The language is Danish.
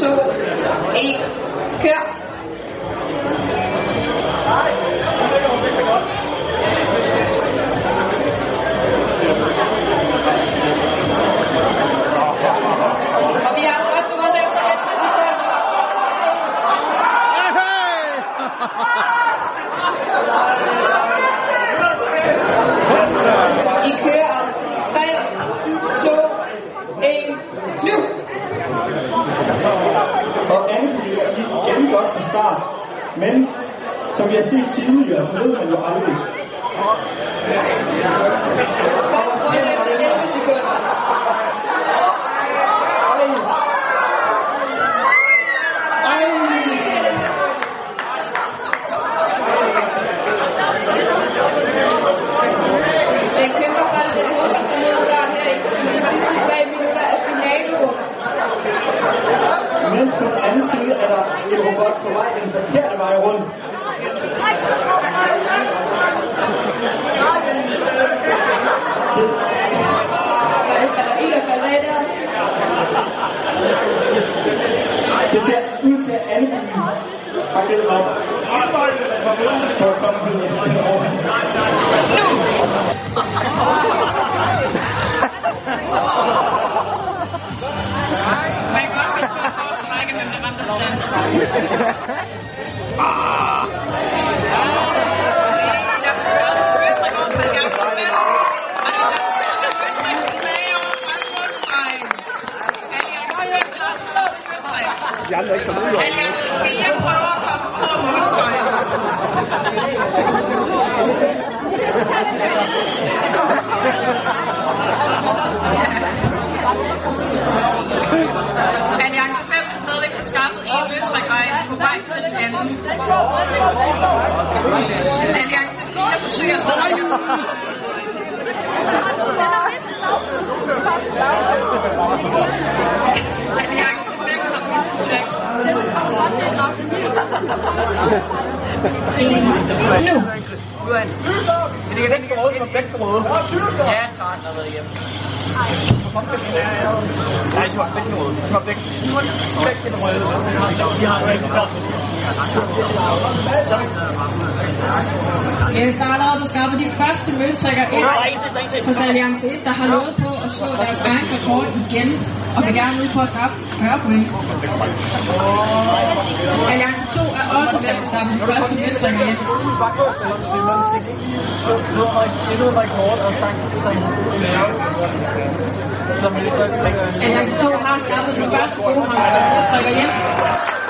to, en, kør. Og vi har første runde efter 11 sekunder. I kører om 3, 2, 1, nu! Og anden gik igen godt fra start. Men som vi har set tidligere, så ved man jo aldrig. Første runde efter 11 sekunder. Ej! Ej! Den kæmper fra den hurtigste modstart her i de sidste 3 minutter af finalen. Men på den anden side er der en robot på vej den forkerte vej rundt. Der er ikke batteri, der falder af der. Det ser ud til at Anne har givet op for at komme videre over. Man kan godt forstå på strække, men det ramte selv. De andre er ikke kommet ud over. Alliance 4 prøver at komme på målstregen. Alliance 5 har stadigvæk få skaffet en møntrækvej på vej til den anden. Alliance 4 forsøger stadig at. Alliance 5 har mistet chance. Men det kan den røde, som røde. Ja, tak. Nej, de var begge røde. De var begge. Begge den røde. De har ikke Ja, så allerede skaffet de første møntrækker ind hos Alliance 1, der har lovet på at slå deres egen rekord igen, og vil gerne ud på at skaffe 40 point. Alliance 2 er også ved at skaffe de første møntrækker ind. endnu en rekord og sagt, som vi så ikke Alliance 2 har skaffet de første gode håndbold.